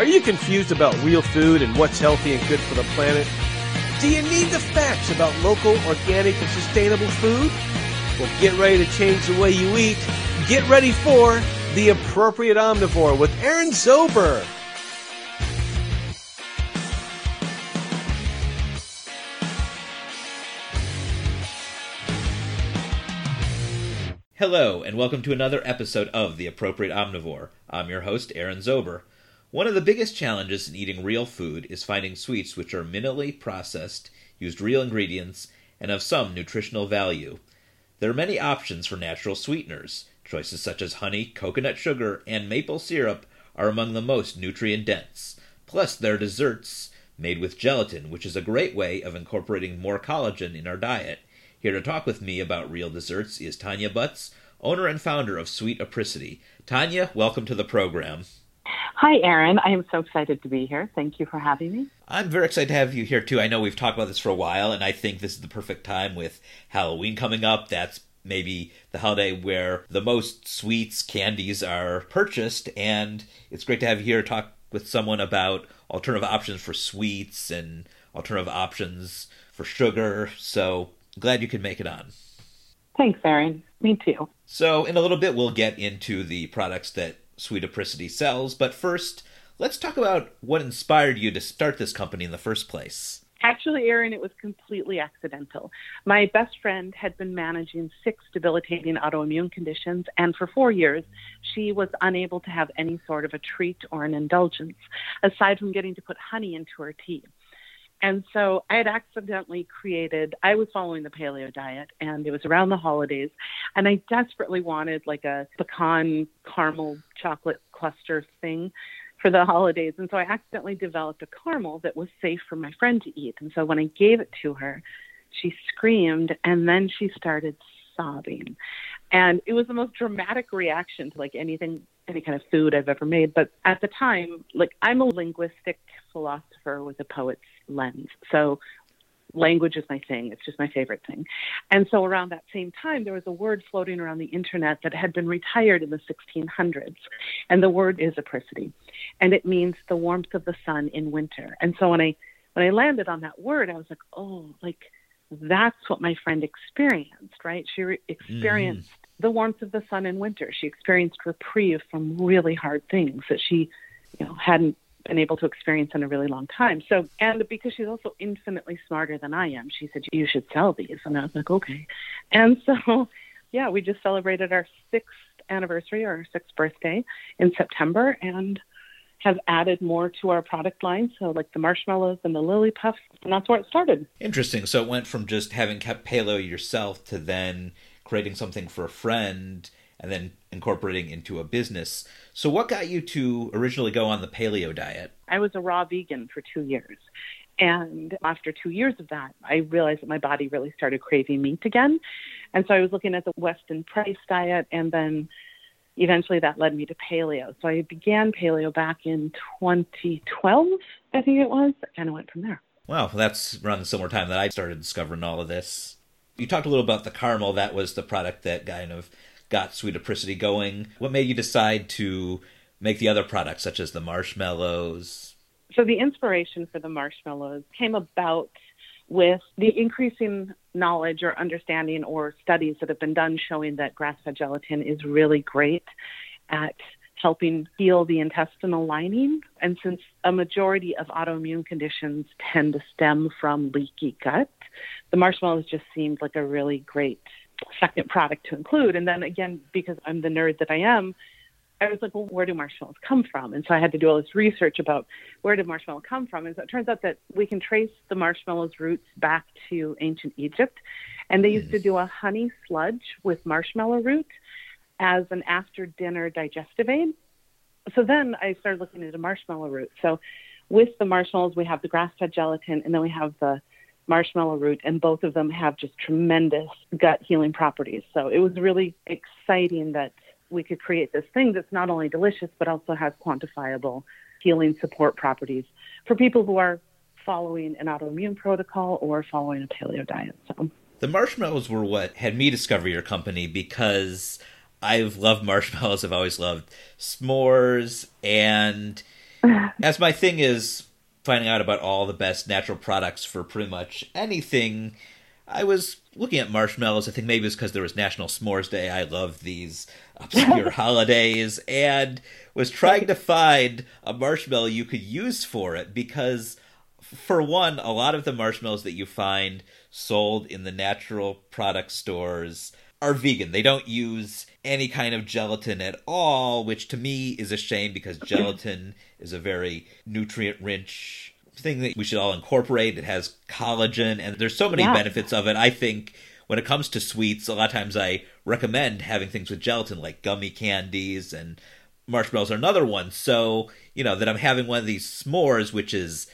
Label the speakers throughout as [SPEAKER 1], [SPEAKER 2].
[SPEAKER 1] Are you confused about real food and what's healthy and good for the planet? Do you need the facts about local, organic, and sustainable food? Well, get ready to change the way you eat. Get ready for The Appropriate Omnivore with Aaron Zober.
[SPEAKER 2] Hello, and welcome to another episode of The Appropriate Omnivore. I'm your host, Aaron Zober. One of the biggest challenges in eating real food is finding sweets which are minimally processed, used real ingredients, and of some nutritional value. There are many options for natural sweeteners. Choices such as honey, coconut sugar, and maple syrup are among the most nutrient dense. Plus, there are desserts made with gelatin, which is a great way of incorporating more collagen in our diet. Here to talk with me about real desserts is Tonya Butts, owner and founder of Sweet Apricity. Tonya, welcome to the program.
[SPEAKER 3] Hi, Aaron. I am so excited to be here. Thank you for having me.
[SPEAKER 2] I'm very excited to have you here too. I know we've talked about this for a while, and I think this is the perfect time with Halloween coming up. That's maybe the holiday where the most sweets, candies are purchased, and it's great to have you here to talk with someone about alternative options for sweets and alternative options for sugar. So glad you could make it on.
[SPEAKER 3] Thanks, Aaron. Me too.
[SPEAKER 2] So, in a little bit, we'll get into the products that Sweet Apricity sells, but first, let's talk about what inspired you to start this company in the first place.
[SPEAKER 3] Actually, Aaron, it was completely accidental. My best friend had been managing six debilitating autoimmune conditions, and for four years, she was unable to have any sort of a treat or an indulgence, aside from getting to put honey into her tea. And so I had accidentally created, I was following the paleo diet and it was around the holidays. And I desperately wanted like a pecan caramel chocolate cluster thing for the holidays. And so I accidentally developed a caramel that was safe for my friend to eat. And so when I gave it to her, she screamed and then she started sobbing. And it was the most dramatic reaction to like anything, any kind of food I've ever made. But at the time, like I'm a linguistic philosopher with a poet's lens. So language is my thing. It's just my favorite thing. And so around that same time, there was a word floating around the internet that had been retired in the 1600s. And the word is apricity. And it means the warmth of the sun in winter. And so when I, when I landed on that word, I was like, oh, like that's what my friend experienced, right? She re- experienced mm the warmth of the sun in winter. She experienced reprieve from really hard things that she, you know, hadn't been able to experience in a really long time. So, and because she's also infinitely smarter than I am, she said, You should sell these. And I was like, Okay. And so, yeah, we just celebrated our sixth anniversary or our sixth birthday in September and have added more to our product line. So, like the marshmallows and the lily puffs, and that's where it started.
[SPEAKER 2] Interesting. So, it went from just having kept paleo yourself to then creating something for a friend and then incorporating into a business. So, what got you to originally go on the paleo diet?
[SPEAKER 3] I was a raw vegan for two years. And after two years of that, I realized that my body really started craving meat again. And so I was looking at the Weston Price diet, and then eventually that led me to paleo. So I began paleo back in 2012, I think it was. I kind of went from there.
[SPEAKER 2] Wow, that's around the similar time that I started discovering all of this you talked a little about the caramel. That was the product that kind of got Sweet Apricity going. What made you decide to make the other products, such as the marshmallows?
[SPEAKER 3] So the inspiration for the marshmallows came about with the increasing knowledge or understanding or studies that have been done showing that grass-fed gelatin is really great at helping heal the intestinal lining. And since a majority of autoimmune conditions tend to stem from leaky gut, the marshmallows just seemed like a really great second product to include. And then again, because I'm the nerd that I am, I was like, well, where do marshmallows come from? And so I had to do all this research about where did marshmallow come from. And so it turns out that we can trace the marshmallow's roots back to ancient Egypt. And they used to do a honey sludge with marshmallow root as an after dinner digestive aid. So then I started looking into marshmallow root. So with the marshmallows, we have the grass fed gelatin and then we have the marshmallow root, and both of them have just tremendous gut healing properties. So it was really exciting that we could create this thing that's not only delicious, but also has quantifiable healing support properties for people who are following an autoimmune protocol or following a paleo diet. So
[SPEAKER 2] the marshmallows were what had me discover your company because I've loved marshmallows. I've always loved s'mores and as my thing is finding out about all the best natural products for pretty much anything, I was looking at marshmallows. I think maybe it's because there was National S'mores Day. I love these obscure holidays and was trying to find a marshmallow you could use for it because for one, a lot of the marshmallows that you find sold in the natural product stores are vegan. They don't use any kind of gelatin at all, which to me is a shame because gelatin is a very nutrient rich thing that we should all incorporate. It has collagen and there's so many yeah. benefits of it. I think when it comes to sweets, a lot of times I recommend having things with gelatin like gummy candies and marshmallows are another one. So, you know, that I'm having one of these s'mores, which is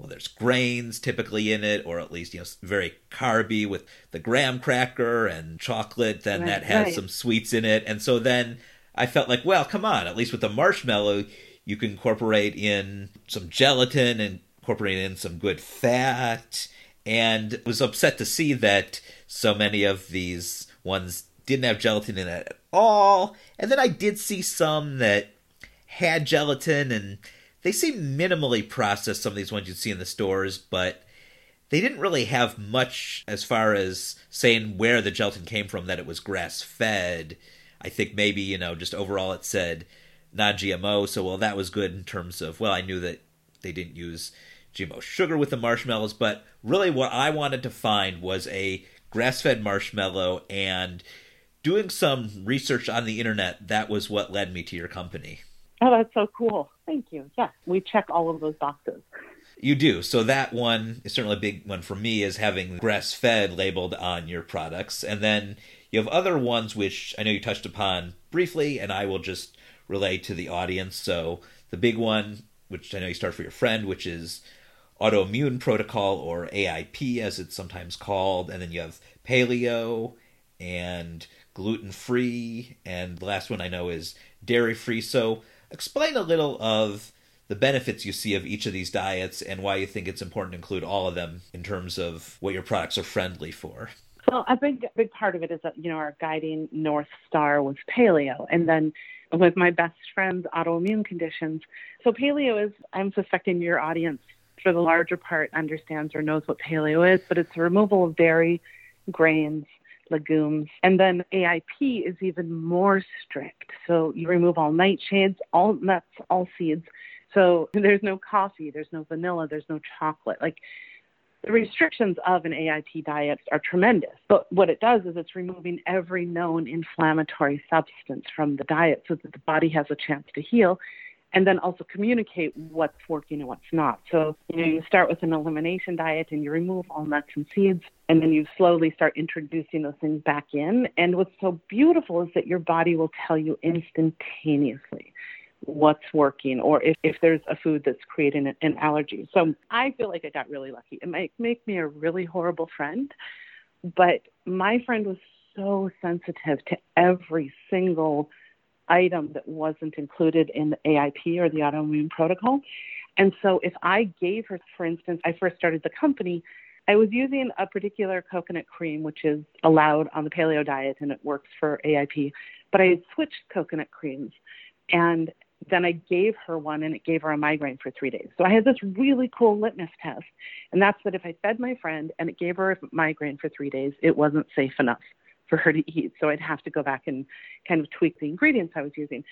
[SPEAKER 2] well, there's grains typically in it, or at least you know very carby with the graham cracker and chocolate. Then right, that has right. some sweets in it, and so then I felt like, well, come on, at least with the marshmallow, you can incorporate in some gelatin and incorporate in some good fat. And was upset to see that so many of these ones didn't have gelatin in it at all. And then I did see some that had gelatin and they seem minimally processed, some of these ones you'd see in the stores, but they didn't really have much as far as saying where the gelatin came from, that it was grass fed. I think maybe, you know, just overall it said non GMO, so well, that was good in terms of, well, I knew that they didn't use GMO sugar with the marshmallows, but really what I wanted to find was a grass fed marshmallow and doing some research on the internet, that was what led me to your company.
[SPEAKER 3] Oh, that's so cool. Thank you. Yes, we check all of those boxes.
[SPEAKER 2] You do. So that one is certainly a big one for me is having grass fed labeled on your products. And then you have other ones which I know you touched upon briefly, and I will just relay to the audience. So the big one, which I know you start for your friend, which is autoimmune protocol or AIP as it's sometimes called. And then you have paleo and gluten free. And the last one I know is dairy free. So Explain a little of the benefits you see of each of these diets and why you think it's important to include all of them in terms of what your products are friendly for.
[SPEAKER 3] Well, a big big part of it is that you know our guiding north star was paleo, and then with my best friend's autoimmune conditions. So paleo is I'm suspecting your audience for the larger part understands or knows what paleo is, but it's the removal of dairy, grains, legumes. And then AIP is even more strict. So you remove all nightshades, all nuts, all seeds. So there's no coffee, there's no vanilla, there's no chocolate. Like the restrictions of an AIP diet are tremendous. But what it does is it's removing every known inflammatory substance from the diet so that the body has a chance to heal and then also communicate what's working and what's not. So, you know, you start with an elimination diet and you remove all nuts and seeds, and then you slowly start introducing those things back in. And what's so beautiful is that your body will tell you instantaneously what's working or if, if there's a food that's creating an, an allergy. So I feel like I got really lucky. It might make me a really horrible friend, but my friend was so sensitive to every single item that wasn't included in the AIP or the autoimmune protocol. And so if I gave her, for instance, I first started the company, I was using a particular coconut cream, which is allowed on the paleo diet and it works for AIP, but I had switched coconut creams. And then I gave her one and it gave her a migraine for three days. So I had this really cool litmus test. And that's that if I fed my friend and it gave her a migraine for three days, it wasn't safe enough for her to eat. So I'd have to go back and kind of tweak the ingredients I was using.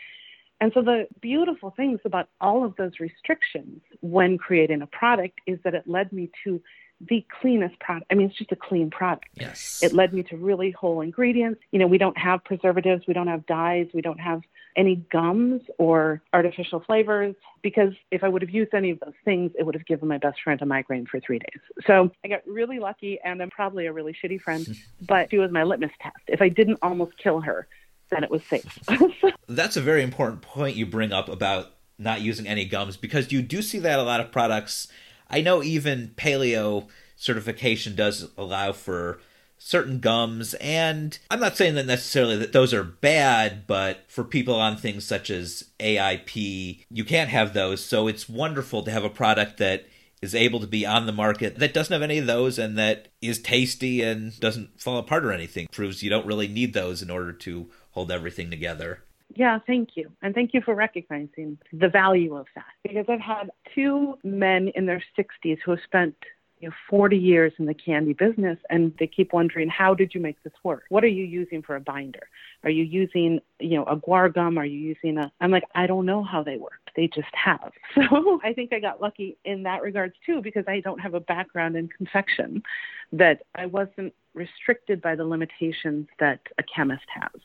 [SPEAKER 3] And so the beautiful things about all of those restrictions when creating a product is that it led me to the cleanest product. I mean, it's just a clean product.
[SPEAKER 2] Yes.
[SPEAKER 3] It led me to really whole ingredients. You know, we don't have preservatives, we don't have dyes, we don't have any gums or artificial flavors because if I would have used any of those things, it would have given my best friend a migraine for three days. So I got really lucky and I'm probably a really shitty friend, but she was my litmus test. If I didn't almost kill her, then it was safe.
[SPEAKER 2] That's a very important point you bring up about not using any gums because you do see that a lot of products I know even paleo certification does allow for certain gums and i'm not saying that necessarily that those are bad but for people on things such as aip you can't have those. So it's wonderful to have a product that is able to be on the market that doesn't have any of those and that is tasty and doesn't fall apart or anything. Proves you don't really need those in order to hold everything together
[SPEAKER 3] Yeah, thank you. And thank you for recognizing the value of that. Because I've had two men in their 60s who have spent you know 40 years in the candy business and they keep wondering how did you make this work? What are you using for a binder? Are you using you know a guar gum? Are you using a i'm like i don't know how they work. They just have. So i think i got lucky in that regards too because i don't have a background in confection that i wasn't restricted by the limitations that a chemist has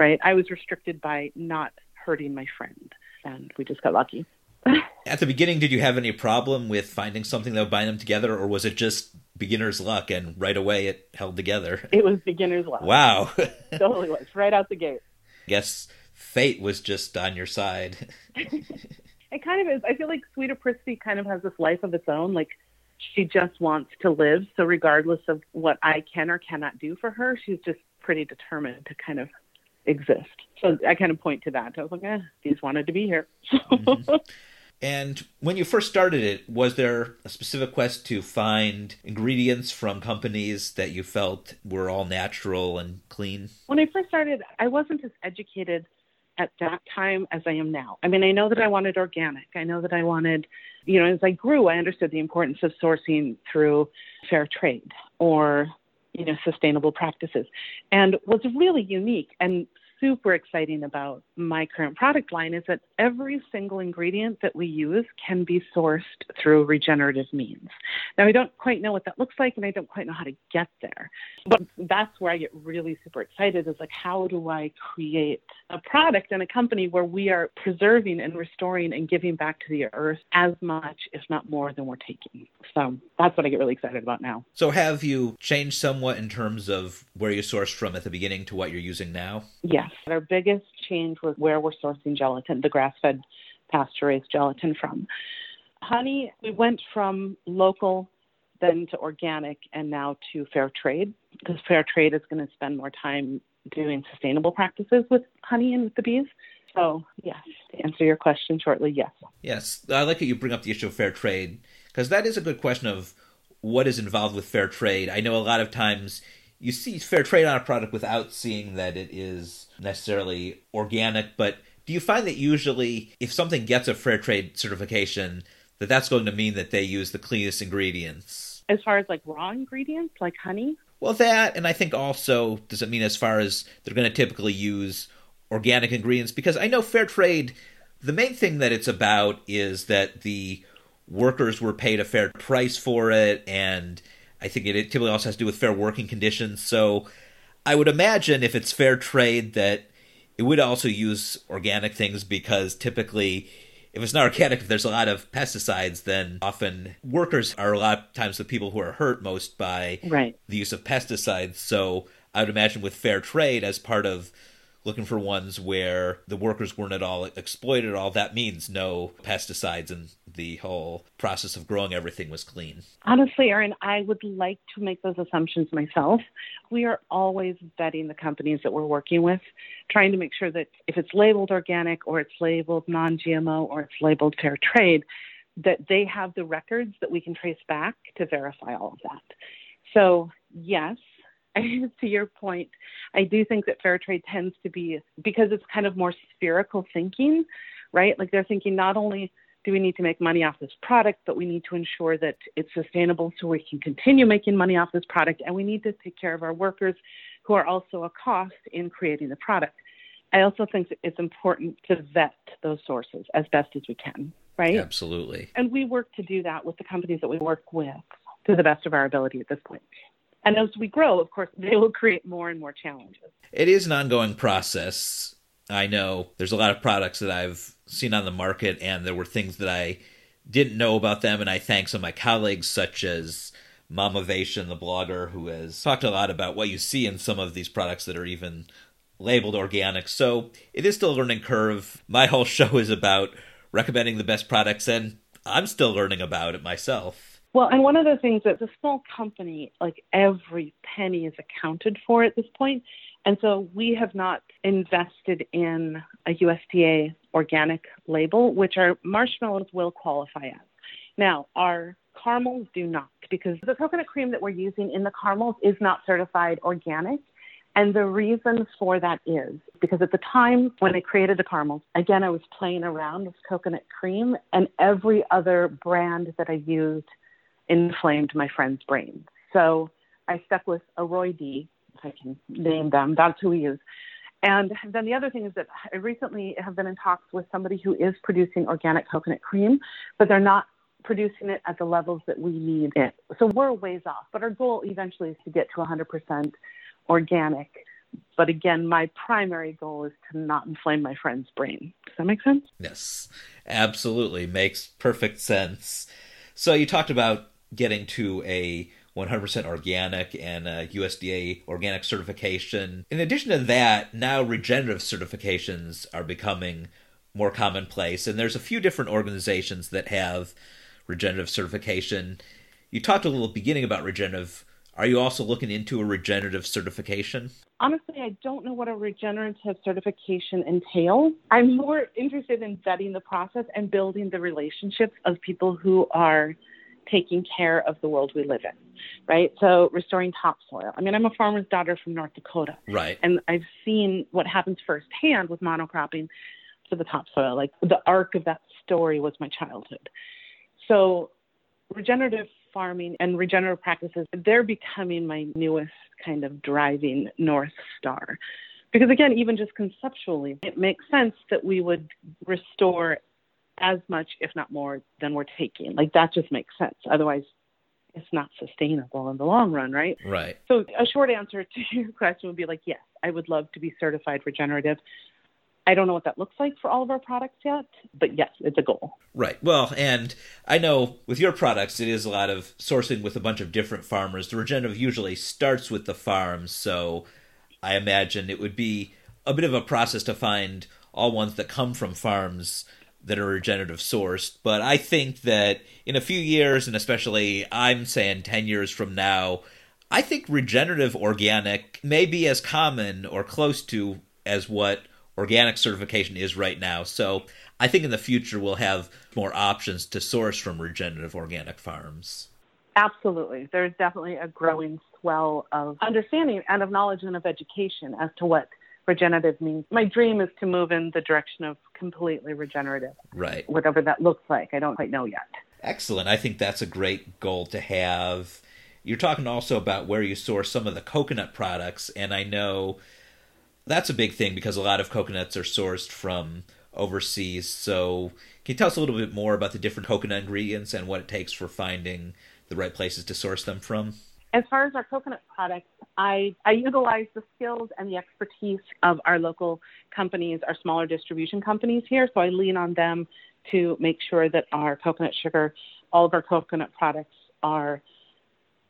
[SPEAKER 3] right i was restricted by not hurting my friend and we just got lucky
[SPEAKER 2] At the beginning, did you have any problem with finding something that would bind them together, or was it just beginner's luck and right away it held together?
[SPEAKER 3] It was beginner's luck.
[SPEAKER 2] Wow.
[SPEAKER 3] totally was, right out the gate.
[SPEAKER 2] I guess fate was just on your side.
[SPEAKER 3] it kind of is. I feel like Sweet Apricity kind of has this life of its own. Like, she just wants to live. So, regardless of what I can or cannot do for her, she's just pretty determined to kind of exist. So I kind of point to that. I was like, eh, these wanted to be here. mm-hmm.
[SPEAKER 2] And when you first started it, was there a specific quest to find ingredients from companies that you felt were all natural and clean?
[SPEAKER 3] When I first started, I wasn't as educated at that time as I am now. I mean, I know that I wanted organic. I know that I wanted, you know, as I grew, I understood the importance of sourcing through fair trade or, you know, sustainable practices. And what's really unique and super exciting about my current product line is that every single ingredient that we use can be sourced through regenerative means. Now, I don't quite know what that looks like and I don't quite know how to get there. But that's where I get really super excited is like, how do I create a product and a company where we are preserving and restoring and giving back to the earth as much, if not more, than we're taking? So that's what I get really excited about now.
[SPEAKER 2] So, have you changed somewhat in terms of where you sourced from at the beginning to what you're using now?
[SPEAKER 3] Yes. Our biggest change was where we're sourcing gelatin, the grass fed pasture raised gelatin from. Honey, we went from local then to organic and now to fair trade because fair trade is going to spend more time doing sustainable practices with honey and with the bees. So, yes, to answer your question shortly, yes.
[SPEAKER 2] Yes, I like that you bring up the issue of fair trade because that is a good question of what is involved with fair trade. I know a lot of times you see fair trade on a product without seeing that it is necessarily organic, but do you find that usually if something gets a fair trade certification, that that's going to mean that they use the cleanest ingredients?
[SPEAKER 3] As far as like raw ingredients, like honey?
[SPEAKER 2] Well, that, and I think also, does it mean as far as they're going to typically use organic ingredients? Because I know fair trade, the main thing that it's about is that the workers were paid a fair price for it and I think it, typically also has to do with fair working conditions. So I would imagine if it's fair trade that it would also use organic things because typically if it's not organic, if there's a lot of pesticides, then often workers are a lot of times the people who are hurt most by
[SPEAKER 3] right.
[SPEAKER 2] the use of pesticides. So I would imagine with fair trade as part of looking for ones where the workers weren't at all exploited at all. That means no pesticides and the whole process of growing everything was clean.
[SPEAKER 3] Honestly, Aaron, I would like to make those assumptions myself. We are always vetting the companies that we're working with, trying to make sure that if it's labeled organic or it's labeled non GMO or it's labeled fair trade, that they have the records that we can trace back to verify all of that. So, yes, to your point, I do think that fair trade tends to be because it's kind of more spherical thinking, right? Like they're thinking not only do we need to make money off this product, but we need to ensure that it's sustainable so we can continue making money off this product, and we need to take care of our workers who are also a cost in creating the product. I also think it's important to vet those sources as best as we can, right?
[SPEAKER 2] Absolutely.
[SPEAKER 3] And we work to do that with the companies that we work with to the best of our ability at this point. And as we grow, of course, they will create more and more challenges.
[SPEAKER 2] It is an ongoing process. I know there's a lot of products that I've seen on the market, and there were things that I didn't know about them, and I thank some of my colleagues, such as Mamavation, the blogger, who has talked a lot about what you see in some of these products that are even labeled organic. So it is still a learning curve. My whole show is about recommending the best products, and I'm still learning about it myself.
[SPEAKER 3] Well, and one of the things that a small company, like every penny is accounted for at this point. And so we have not invested in a USDA organic label, which our marshmallows will qualify as. Now, our caramels do not, because the coconut cream that we're using in the caramels is not certified organic. And the reason for that is because at the time when I created the caramels, again, I was playing around with coconut cream, and every other brand that I used inflamed my friend's brain. So I stuck with Aroy-D, if I can name them. That's who we use. And then the other thing is that I recently have been in talks with somebody who is producing organic coconut cream, but they're not producing it at the levels that we need it. So we're a ways off, but our goal eventually is to get to 100% organic. But again, my primary goal is to not inflame my friend's brain. Does that make sense?
[SPEAKER 2] Yes, absolutely. Makes perfect sense. So you talked about getting to a 100% organic and USDA organic certification. In addition to that, now regenerative certifications are becoming more commonplace, and there's a few different organizations that have regenerative certification. You talked a little beginning about regenerative. Are you also looking into a regenerative certification?
[SPEAKER 3] Honestly, I don't know what a regenerative certification entails. I'm more interested in vetting the process and building the relationships of people who are taking care of the world we live in, right? So restoring topsoil. I mean, I'm a farmer's daughter from North Dakota.
[SPEAKER 2] Right.
[SPEAKER 3] And I've seen what happens firsthand with monocropping to the topsoil. Like the arc of that story was my childhood. So regenerative farming and regenerative practices, they're becoming my newest kind of driving North Star. Because again, even just conceptually, it makes sense that we would restore as much, if not more, than we're taking. Like that just makes sense. Otherwise, it's not sustainable in the long run, right?
[SPEAKER 2] Right.
[SPEAKER 3] So a short answer to your question would be like, yes, I would love to be certified regenerative. I don't know what that looks like for all of our products yet, but yes, it's a goal.
[SPEAKER 2] Right. Well, and I know with your products, it is a lot of sourcing with a bunch of different farmers. The regenerative usually starts with the farms, so I imagine it would be a bit of a process to find all ones that come from farms that are regenerative sourced. But I think that in a few years, and especially I'm saying 10 years from now, I think regenerative organic may be as common or close to as what organic certification is right now. So I think in the future we'll have more options to source from regenerative organic farms.
[SPEAKER 3] Absolutely. There's definitely a growing swell of understanding and of knowledge and of education as to what regenerative means. My dream is to move in the direction of completely regenerative.
[SPEAKER 2] Right.
[SPEAKER 3] Whatever that looks like. I don't quite know yet.
[SPEAKER 2] Excellent. I think that's a great goal to have. You're talking also about where you source some of the coconut products, and I know that's a big thing because a lot of coconuts are sourced from overseas. So, can you tell us a little bit more about the different coconut ingredients and what it takes for finding the right places to source them from?
[SPEAKER 3] As far as our coconut products, I, I utilize the skills and the expertise of our local companies, our smaller distribution companies here. So I lean on them to make sure that our coconut sugar, all of our coconut products are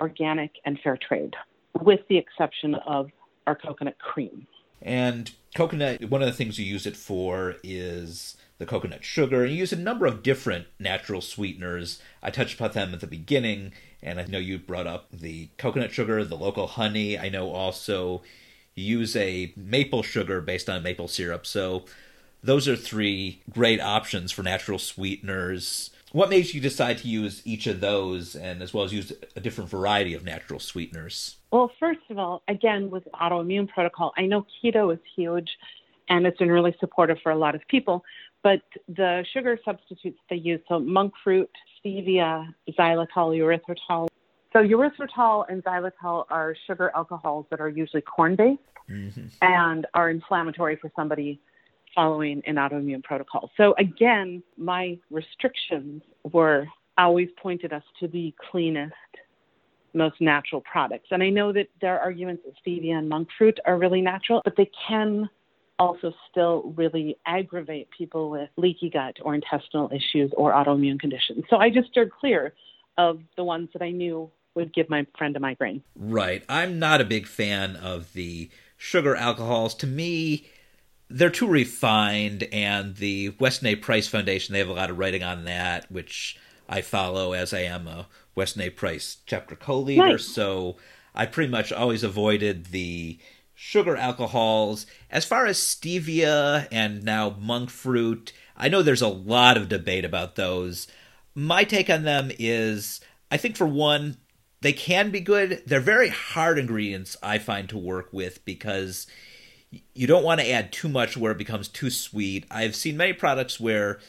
[SPEAKER 3] organic and fair trade, with the exception of our coconut cream.
[SPEAKER 2] And coconut, one of the things you use it for is the coconut sugar. And you use a number of different natural sweeteners. I touched upon them at the beginning, and I know you brought up the coconut sugar, the local honey. I know also you use a maple sugar based on maple syrup. So those are three great options for natural sweeteners. What made you decide to use each of those and as well as use a different variety of natural sweeteners?
[SPEAKER 3] Well, first of all, again, with autoimmune protocol, I know keto is huge and it's been really supportive for a lot of people. But the sugar substitutes they use, so monk fruit, stevia, xylitol, erythritol. So erythritol and xylitol are sugar alcohols that are usually corn based mm-hmm. and are inflammatory for somebody following an autoimmune protocol. So again, my restrictions were always pointed us to the cleanest, most natural products. And I know that there are arguments that stevia and monk fruit are really natural, but they can also still really aggravate people with leaky gut or intestinal issues or autoimmune conditions. So I just steered clear of the ones that I knew would give my friend a migraine.
[SPEAKER 2] Right. I'm not a big fan of the sugar alcohols. To me, they're too refined, and the Weston A. Price Foundation, they have a lot of writing on that, which I follow as I am a Weston A. Price chapter co leader. So I pretty much always avoided the sugar alcohols. As far as stevia and now monk fruit, I know there's a lot of debate about those. My take on them is I think, for one, they can be good. They're very hard ingredients, I find, to work with because you don't want to add too much where it becomes too sweet. I've seen many products where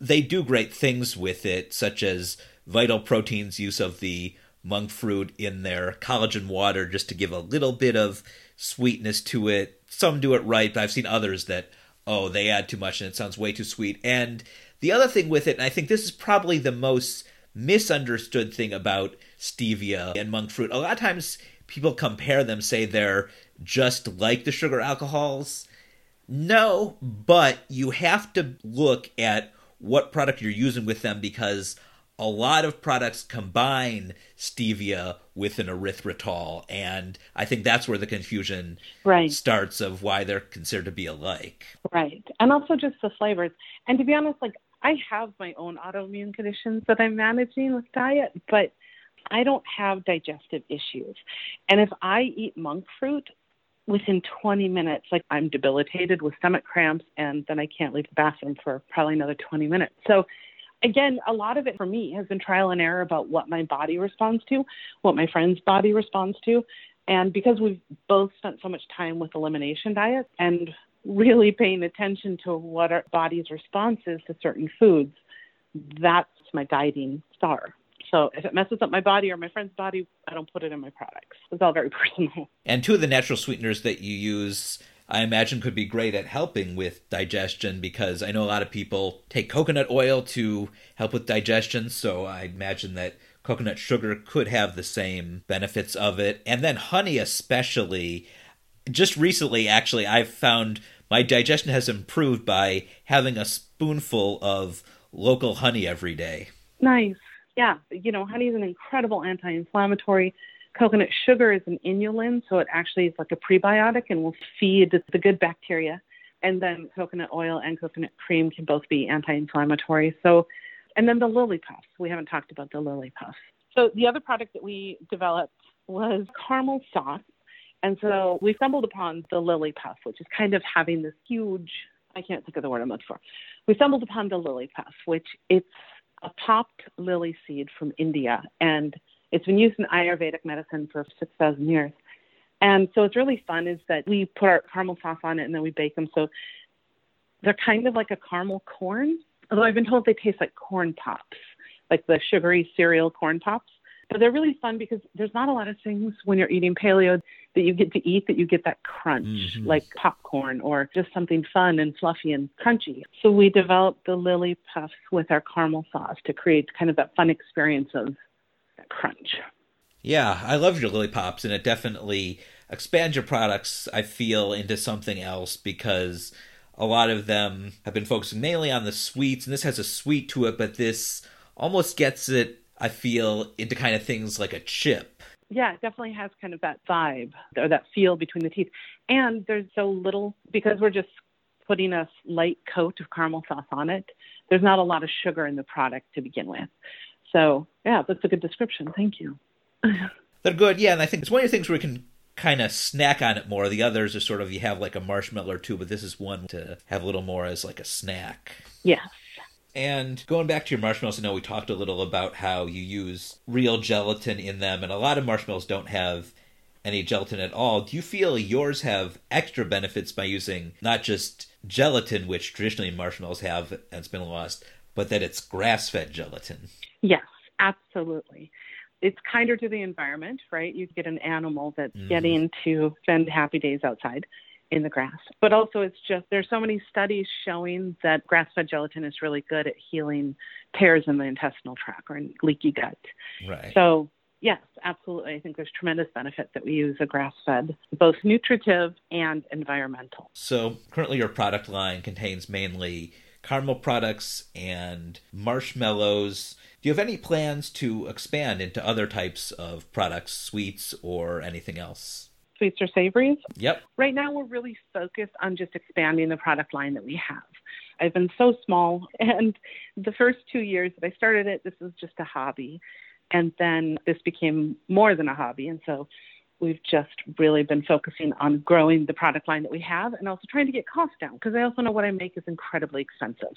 [SPEAKER 2] they do great things with it, such as Vital Protein's use of the monk fruit in their collagen water just to give a little bit of sweetness to it. Some do it right, but I've seen others that, oh, they add too much and it sounds way too sweet. And the other thing with it, and I think this is probably the most misunderstood thing about stevia and monk fruit, a lot of times people compare them, say they're just like the sugar alcohols. No, but you have to look at what product you're using with them because a lot of products combine stevia with an erythritol and i think that's where the confusion
[SPEAKER 3] right.
[SPEAKER 2] starts of why they're considered to be alike.
[SPEAKER 3] Right. And also just the flavors. And to be honest like i have my own autoimmune conditions that i'm managing with diet but i don't have digestive issues. And if i eat monk fruit within 20 minutes like i'm debilitated with stomach cramps and then i can't leave the bathroom for probably another 20 minutes. So again, a lot of it for me has been trial and error about what my body responds to, what my friend's body responds to. And because we've both spent so much time with elimination diets and really paying attention to what our body's response is to certain foods, that's my guiding star. So if it messes up my body or my friend's body, I don't put it in my products. It's all very personal.
[SPEAKER 2] And two of the natural sweeteners that you use I imagine could be great at helping with digestion because I know a lot of people take coconut oil to help with digestion. So I imagine that coconut sugar could have the same benefits of it. And then honey, especially. Just recently, actually, I've found my digestion has improved by having a spoonful of local honey every day.
[SPEAKER 3] Nice. Yeah. You know, honey is an incredible anti inflammatory Coconut sugar is an inulin, so it actually is like a prebiotic and will feed the good bacteria. And then coconut oil and coconut cream can both be anti-inflammatory. So, and then the lily puffs. We haven't talked about the lily puffs. So the other product that we developed was caramel sauce. And so we stumbled upon the lily puff, which is kind of having this huge, I can't think of the word I'm looking for. We stumbled upon the lily puff, which it's a popped lily seed from India. And it's been used in Ayurvedic medicine for 6,000 years. And so it's really fun is that we put our caramel sauce on it and then we bake them. So they're kind of like a caramel corn, although I've been told they taste like corn pops, like the sugary cereal corn pops. But they're really fun because there's not a lot of things when you're eating paleo that you get to eat that you get that crunch, mm-hmm. like popcorn or just something fun and fluffy and crunchy. So we developed the lily puffs with our caramel sauce to create kind of that fun experience of crunch.
[SPEAKER 2] Yeah, I love your lily pops, and it definitely expands your products. I feel into something else because a lot of them have been focusing mainly on the sweets, and this has a sweet to it, but this almost gets it. I feel into kind of things like a chip.
[SPEAKER 3] Yeah, it definitely has kind of that vibe or that feel between the teeth. And there's so little because we're just putting a light coat of caramel sauce on it. There's not a lot of sugar in the product to begin with. So yeah, that's a good description. Thank you.
[SPEAKER 2] They're good, yeah, and I think it's one of the things where we can kind of snack on it more. The others are sort of you have like a marshmallow or two, but this is one to have a little more as like a snack.
[SPEAKER 3] Yes.
[SPEAKER 2] And going back to your marshmallows, I know we talked a little about how you use real gelatin in them, and a lot of marshmallows don't have any gelatin at all. Do you feel yours have extra benefits by using not just gelatin, which traditionally marshmallows have and it's been lost, but that it's grass fed gelatin?
[SPEAKER 3] Yes, absolutely. It's kinder to the environment, right? You get an animal that's mm. getting to spend happy days outside in the grass. But also, it's just there's so many studies showing that grass fed gelatin is really good at healing tears in the intestinal tract or in leaky gut.
[SPEAKER 2] Right.
[SPEAKER 3] So, yes, absolutely. I think there's tremendous benefit that we use a grass fed, both nutritive and environmental.
[SPEAKER 2] So, currently, your product line contains mainly caramel products and marshmallows. Do you have any plans to expand into other types of products, sweets, or anything else?
[SPEAKER 3] Sweets or savories?
[SPEAKER 2] Yep.
[SPEAKER 3] Right now, we're really focused on just expanding the product line that we have. I've been so small, and the first two years that I started it, this was just a hobby. And then this became more than a hobby. And so we've just really been focusing on growing the product line that we have and also trying to get costs down because I also know what I make is incredibly expensive.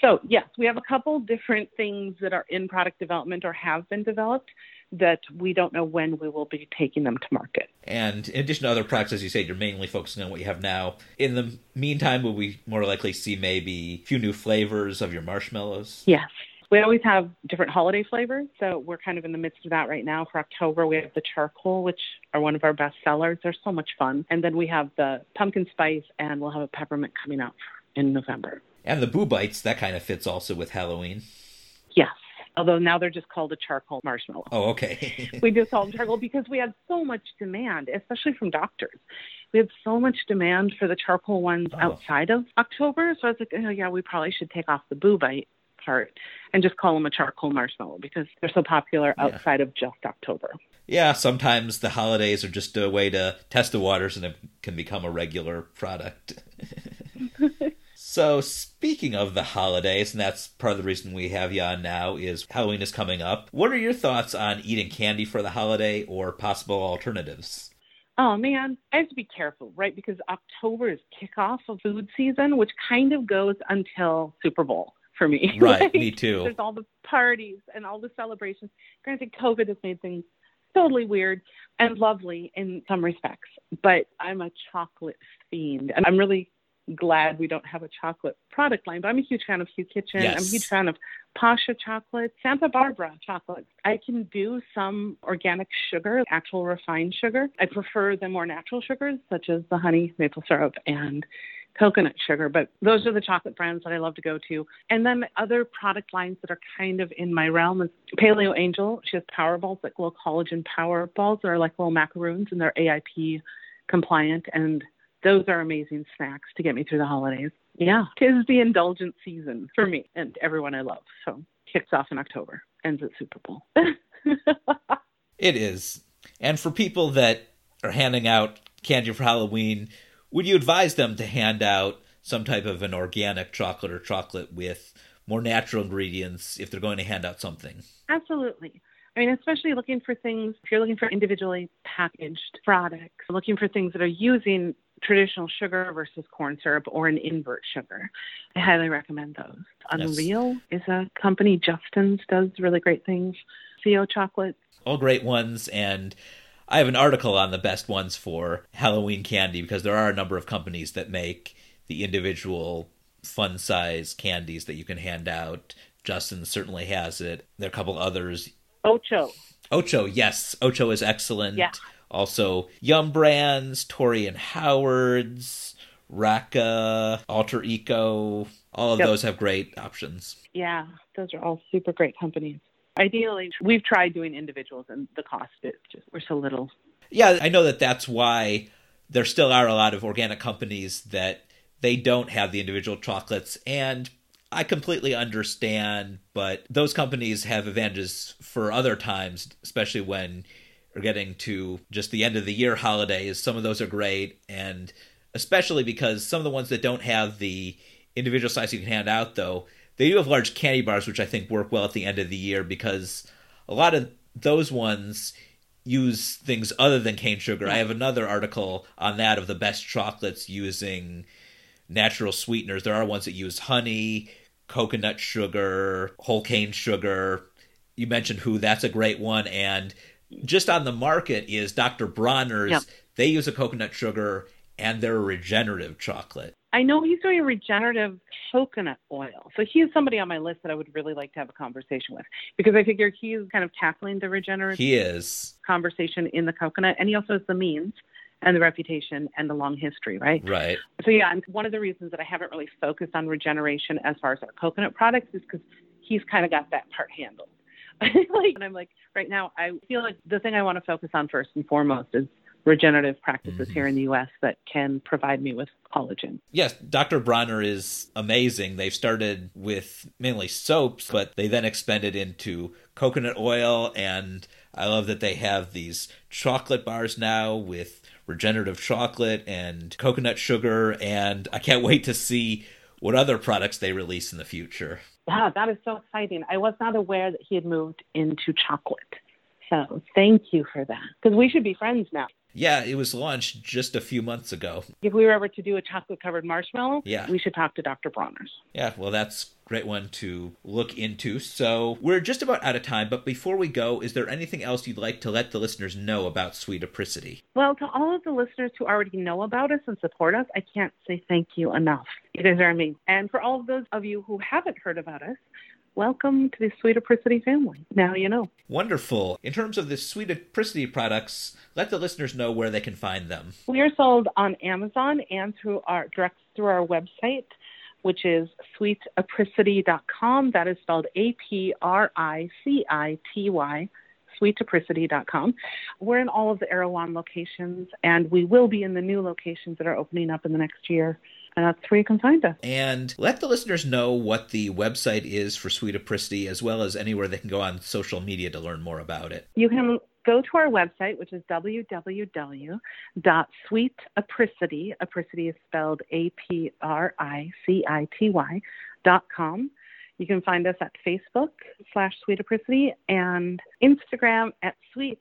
[SPEAKER 3] So, yes, we have a couple different things that are in product development or have been developed that we don't know when we will be taking them to market.
[SPEAKER 2] And in addition to other products, as you said, you're mainly focusing on what you have now. In the meantime, will we more likely see maybe a few new flavors of your marshmallows?
[SPEAKER 3] Yes. We always have different holiday flavors, so we're kind of in the midst of that right now. For October, we have the charcoal, which are one of our best sellers. They're so much fun. And then we have the pumpkin spice, and we'll have a peppermint coming out in November.
[SPEAKER 2] And the Boo Bites, that kind of fits also with Halloween.
[SPEAKER 3] Yes. Although now they're just called a charcoal marshmallow.
[SPEAKER 2] Oh, okay.
[SPEAKER 3] we just call them charcoal because we had so much demand, especially from doctors. We had so much demand for the charcoal ones
[SPEAKER 2] Oh.
[SPEAKER 3] outside of October. So I was like, oh, yeah, we probably should take off the boo bite and just call them a charcoal marshmallow because they're so popular
[SPEAKER 2] Yeah.
[SPEAKER 3] outside of just October.
[SPEAKER 2] yeah, sometimes the holidays are just a way to test the waters and it can become a regular product. so, speaking of the holidays, and that's part of the reason we have you on now, is Halloween is coming up. What are your thoughts on eating candy for the holiday or possible alternatives?
[SPEAKER 3] Oh man, I have to be careful, right? Because October is kickoff of food season, which kind of goes until Super Bowl for me.
[SPEAKER 2] Right, me too.
[SPEAKER 3] There's all the parties and all the celebrations. Granted, COVID has made things totally weird and lovely in some respects, but I'm a chocolate fiend, and I'm really glad we don't have a chocolate product line. But I'm a huge fan of Hu Kitchen. I'm a huge fan of Pascha chocolate, Santa Barbara chocolate. I can do some organic sugar, actual refined sugar. I prefer the more natural sugars, such as the honey, maple syrup, and coconut sugar. But those are the chocolate brands that I love to go to. And then other product lines that are kind of in my realm is Paleo Angel. She has power balls, like little collagen power balls. They're like little macaroons, and they're AIP compliant. And those are amazing snacks to get me through the holidays. Yeah, tis the indulgent season for me and everyone I love. So kicks off in October, ends at Super Bowl.
[SPEAKER 2] It is. And for people that are handing out candy for Halloween, would you advise them to hand out some type of an organic chocolate or chocolate with more natural ingredients if they're going to hand out something?
[SPEAKER 3] Absolutely. I mean, especially looking for things, if you're looking for individually packaged products, looking for things that are using traditional sugar versus corn syrup or an invert sugar, I highly recommend those.
[SPEAKER 2] Yes.
[SPEAKER 3] Unreal is a company, Justin's does really great things. CO chocolate,
[SPEAKER 2] All great ones. And I have an article on the best ones for Halloween candy because there are a number of companies that make the individual fun size candies that you can hand out. Justin certainly has it. There are a couple others
[SPEAKER 3] Ocho.
[SPEAKER 2] Ocho, yes. Ocho is excellent.
[SPEAKER 3] Yeah.
[SPEAKER 2] Also, Yum Brands, Torie and Howard's, Raaka, Alter Eco. All of
[SPEAKER 3] Yep.
[SPEAKER 2] those have great options.
[SPEAKER 3] Yeah, those are all super great companies. Ideally, we've tried doing individuals and the cost is just, we're so little.
[SPEAKER 2] Yeah, I know that that's why there still are a lot of organic companies that they don't have the individual chocolates and I completely understand, but those companies have advantages for other times, especially when you're getting to just the end of the year holidays. Some of those are great, and especially because some of the ones that don't have the individual size you can hand out, though, they do have large candy bars, which I think work well at the end of the year because a lot of those ones use things other than cane sugar. I have another article on that of the best chocolates using natural sweeteners. There are ones that use honey, coconut sugar, whole cane sugar. You mentioned Hu that's a great one and just on the market is Dr. Bronner's.
[SPEAKER 3] Yep.
[SPEAKER 2] They use a coconut sugar and they're a regenerative chocolate.
[SPEAKER 3] I know he's doing a regenerative coconut oil. So he's somebody on my list that I would really like to have a conversation with because I figure he's kind of tackling the regenerative
[SPEAKER 2] He is.
[SPEAKER 3] conversation in the coconut and he also has the means and the reputation and the long history, right?
[SPEAKER 2] Right.
[SPEAKER 3] So yeah, and one of the reasons that I haven't really focused on regeneration as far as our coconut products is because he's kind of got that part handled. like, and I'm like, right now, I feel like the thing I want to focus on first and foremost is regenerative practices
[SPEAKER 2] Mhm.
[SPEAKER 3] here in the U.S. that can provide me with collagen.
[SPEAKER 2] Yes, Dr. Bronner is amazing. They've started with mainly soaps, but they then expanded into coconut oil, and I love that they have these chocolate bars now with regenerative chocolate and coconut sugar, and I can't wait to see what other products they release in the future.
[SPEAKER 3] Wow, that is so exciting. I was not aware that he had moved into chocolate. So thank you for that because we should be friends now.
[SPEAKER 2] Yeah, it was launched just a few months ago.
[SPEAKER 3] If we were ever to do a chocolate covered marshmallow,
[SPEAKER 2] Yeah.
[SPEAKER 3] we should talk to Dr. Bronner's.
[SPEAKER 2] Yeah, well, that's great one to look into. So we're just about out of time, but before we go, is there anything else you'd like to let the listeners know about Sweet Apricity?
[SPEAKER 3] Well, to all of the listeners who already know about us and support us, I can't say thank you enough. You guys are amazing. And for all of those of you who haven't heard about us, welcome to the Sweet Apricity family. Now you know.
[SPEAKER 2] Wonderful. In terms of the Sweet Apricity products, let the listeners know where they can find them.
[SPEAKER 3] We are sold on Amazon and through our direct through our website, which is sweetapricity.com. That is spelled A P R I C I T Y, sweetapricity.com. We're in all of the Erewhon locations, and we will be in the new locations that are opening up in the next year. And that's where you can find us.
[SPEAKER 2] And let the listeners know what the website is for Sweet Apricity, as well as anywhere they can go on social media to learn more about it.
[SPEAKER 3] You can go to our website, which is www.sweetapricity. Apricity is spelled A P R I C I T Y dot com. You can find us at Facebook slash Sweet Apricity and Instagram at Sweet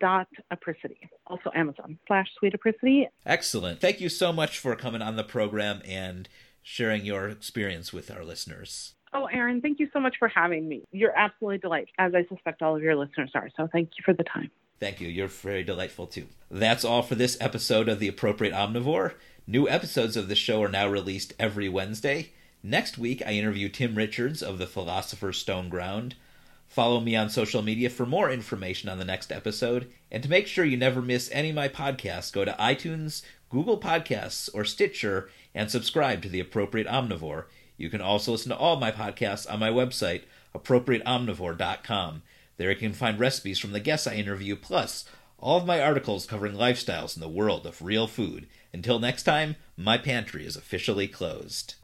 [SPEAKER 3] dot Apricity. Also Amazon slash Sweet Apricity.
[SPEAKER 2] Excellent. Thank you so much for coming on the program and sharing your experience with our listeners.
[SPEAKER 3] Oh, Aaron, thank you so much for having me. You're absolutely delightful, as I suspect all of your listeners are. So thank you for the time.
[SPEAKER 2] Thank you. You're very delightful too. That's all for this episode of The Appropriate Omnivore. New episodes of the show are now released every Wednesday. Next week, I interview Tim Richards of the Philosopher's Stone Ground. Follow me on social media for more information on the next episode. And to make sure you never miss any of my podcasts, go to iTunes, Google Podcasts, or Stitcher and subscribe to The Appropriate Omnivore. You can also listen to all my podcasts on my website, appropriateomnivore.com. There you can find recipes from the guests I interview, plus all of my articles covering lifestyles in the world of real food. Until next time, my pantry is officially closed.